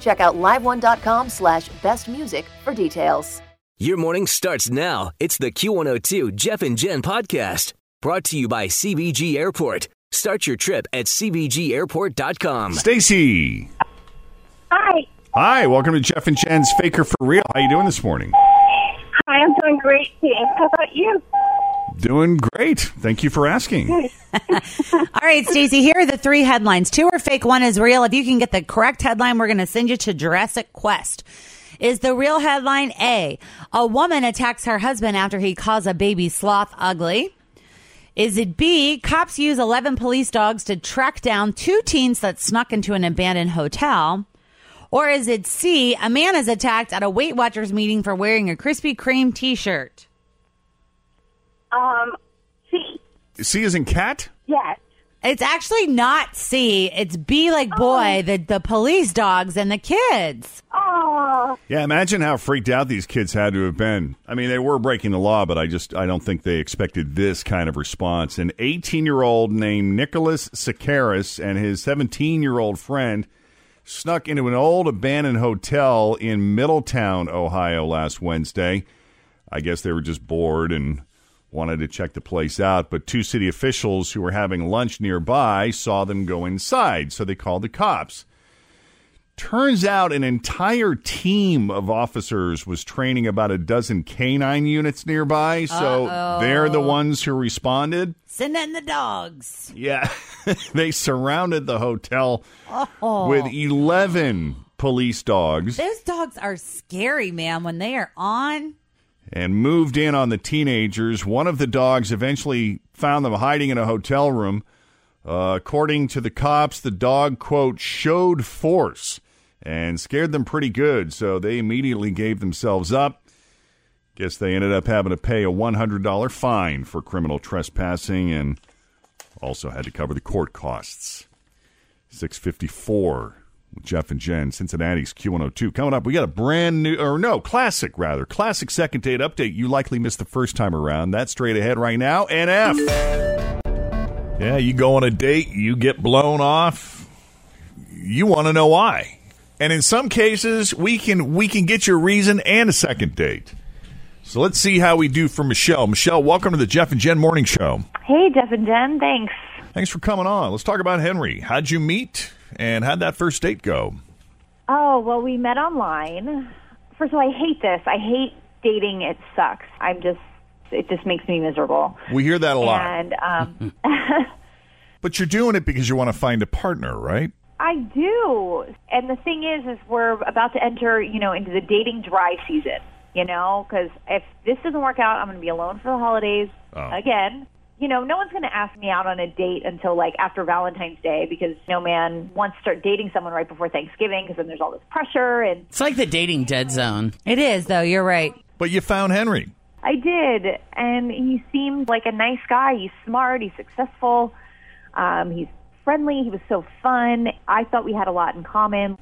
Check out liveone.com slash bestmusic for details. Your morning starts now. It's the Q102 Jeff and Jen podcast brought to you by CVG Airport. Start your trip at CVGAirport.com. Stacy. Hi. Hi, welcome to Jeff and Jen's Faker for Real. How are you doing this morning? Hi, I'm doing great, Steve. How about you? Doing great. Thank you for asking. All right, Stacey, here are the three headlines. Two are fake, one is real. If you can get the correct headline, we're going to send you to Jurassic Quest. Is the real headline A? A woman attacks her husband after he calls a baby sloth ugly. Is it B? Cops use 11 police dogs to track down two teens that snuck into an abandoned hotel. Or is it C? A man is attacked at a Weight Watchers meeting for wearing a Krispy Kreme t shirt. Um, C. C is in cat? Yes. It's actually not C. It's B like boy, the, the police dogs and the kids. Oh, Yeah, imagine how freaked out these kids had to have been. I mean, they were breaking the law, but I just I don't think they expected this kind of response. An 18-year-old named Nicholas Sakaris and his 17-year-old friend snuck into an old abandoned hotel in Middletown, Ohio last Wednesday. I guess they were just bored and wanted to check the place out, but two city officials who were having lunch nearby saw them go inside, so they called the cops. Turns out an entire team of officers was training about a dozen canine units nearby, so they're the ones who responded. Send in the dogs. Yeah, they surrounded the hotel oh. with 11 police dogs Those dogs are scary, man, when they are on. And moved in on the teenagers. One of the dogs eventually found them hiding in a hotel room. Uh, according to the cops, the dog, quote, showed force and scared them pretty good, so they immediately gave themselves up. Guess they ended up having to pay a $100 fine for criminal trespassing and also had to cover the court costs. 654 with Jeff and Jen, Cincinnati's Q102. Coming up, we got a brand new, or no, classic rather, classic second date update you likely missed the first time around. That's straight ahead right now. NF. Yeah, you go on a date, you get blown off. You want to know why. And in some cases, we can we can get your reason and a second date. So let's see how we do for Michelle. Michelle, welcome to the Jeff and Jen Morning Show. hey, Jeff and Jen. Thanks. Thanks for coming on. Let's talk about Henry. How'd you meet and how'd that first date go? Oh, well, we met online. First of all, I hate this. I hate dating. It sucks. I'm just, it just makes me miserable. We hear that a lot. And um, But you're doing it because you want to find a partner, right? I do. And the thing is, is we're about to enter, you know, into the dating dry season. You know, because if this doesn't work out, I'm going to be alone for the holidays Oh. again. You know, no one's going to ask me out on a date until like after Valentine's Day because no man wants to start dating someone right before Thanksgiving because then there's all this pressure. And It's like the dating dead zone. It is, though. You're right. But you found Henry. I did, and he seemed like a nice guy. He's smart. He's successful. Um, he's friendly. He was so fun. I thought we had a lot in common.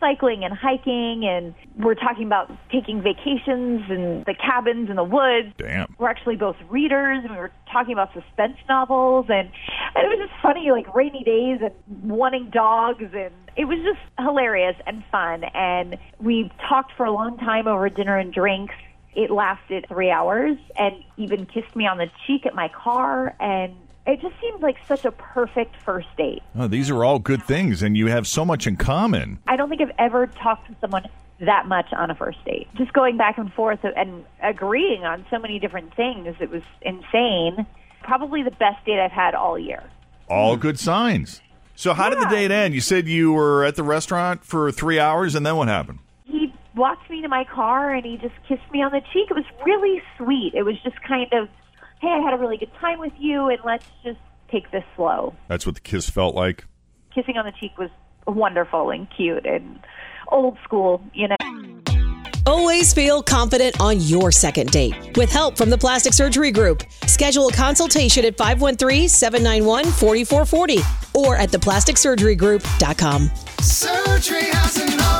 Cycling and hiking, and we're talking about taking vacations and the cabins in the woods. Damn. We're actually both readers, and we were talking about suspense novels, and, and it was just funny, like rainy days and wanting dogs, and it was just hilarious and fun. And we talked for a long time over dinner and drinks. It lasted three hours, and even kissed me on the cheek at my car, and it just seemed like such a perfect first date. Oh, these are all good things, and you have so much in common. I don't think I've ever talked to someone that much on a first date. Just going back and forth and agreeing on so many different things, it was insane. Probably the best date I've had all year. All good signs. So, how did the date end? You said you were at the restaurant for three hours, and then what happened? He walked me to my car and he just kissed me on the cheek. It was really sweet. It was just kind of, hey, I had a really good time with you, and let's just take this slow. That's what the kiss felt like. Kissing on the cheek was wonderful and cute and old school, you know. Always feel confident on your second date. With help from the Plastic Surgery Group, schedule a consultation at 513-791-4440 or at theplasticsurgerygroup.com. Surgery has an art.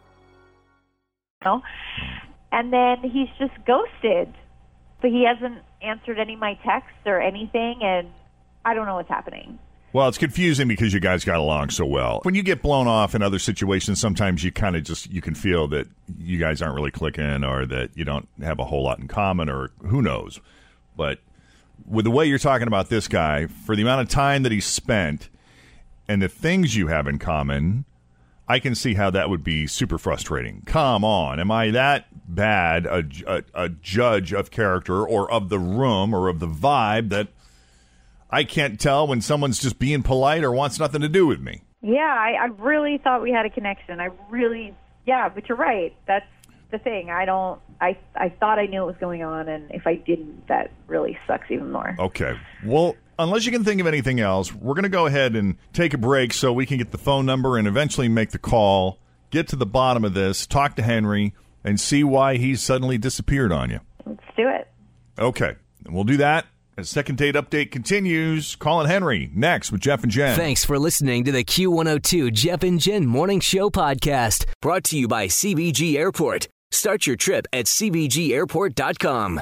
Know? And then he's just ghosted. But he hasn't answered any of my texts or anything, and I don't know what's happening. Well, it's confusing because you guys got along so well. When you get blown off in other situations, sometimes you kind of just you can feel that you guys aren't really clicking, or that you don't have a whole lot in common, or who knows. But with the way you're talking about this guy, for the amount of time that he spent and the things you have in common, I can see how that would be super frustrating. Come on, am I that bad a, a, a judge of character or of the room or of the vibe that I can't tell when someone's just being polite or wants nothing to do with me? Yeah, I, I really thought we had a connection. I really, yeah, but you're right. That's the thing. I don't. I I thought I knew what was going on, and if I didn't, that really sucks even more. Okay. Well, unless you can think of anything else, we're going to go ahead and take a break so we can get the phone number and eventually make the call, get to the bottom of this, talk to Henry, and see why he's suddenly disappeared on you. Let's do it. Okay. And we'll do that. As second date update continues, Colin Henry next with Jeff and Jen. Thanks for listening to the Q102 Jeff and Jen Morning Show podcast, brought to you by CVG Airport. Start your trip at CVGAirport.com.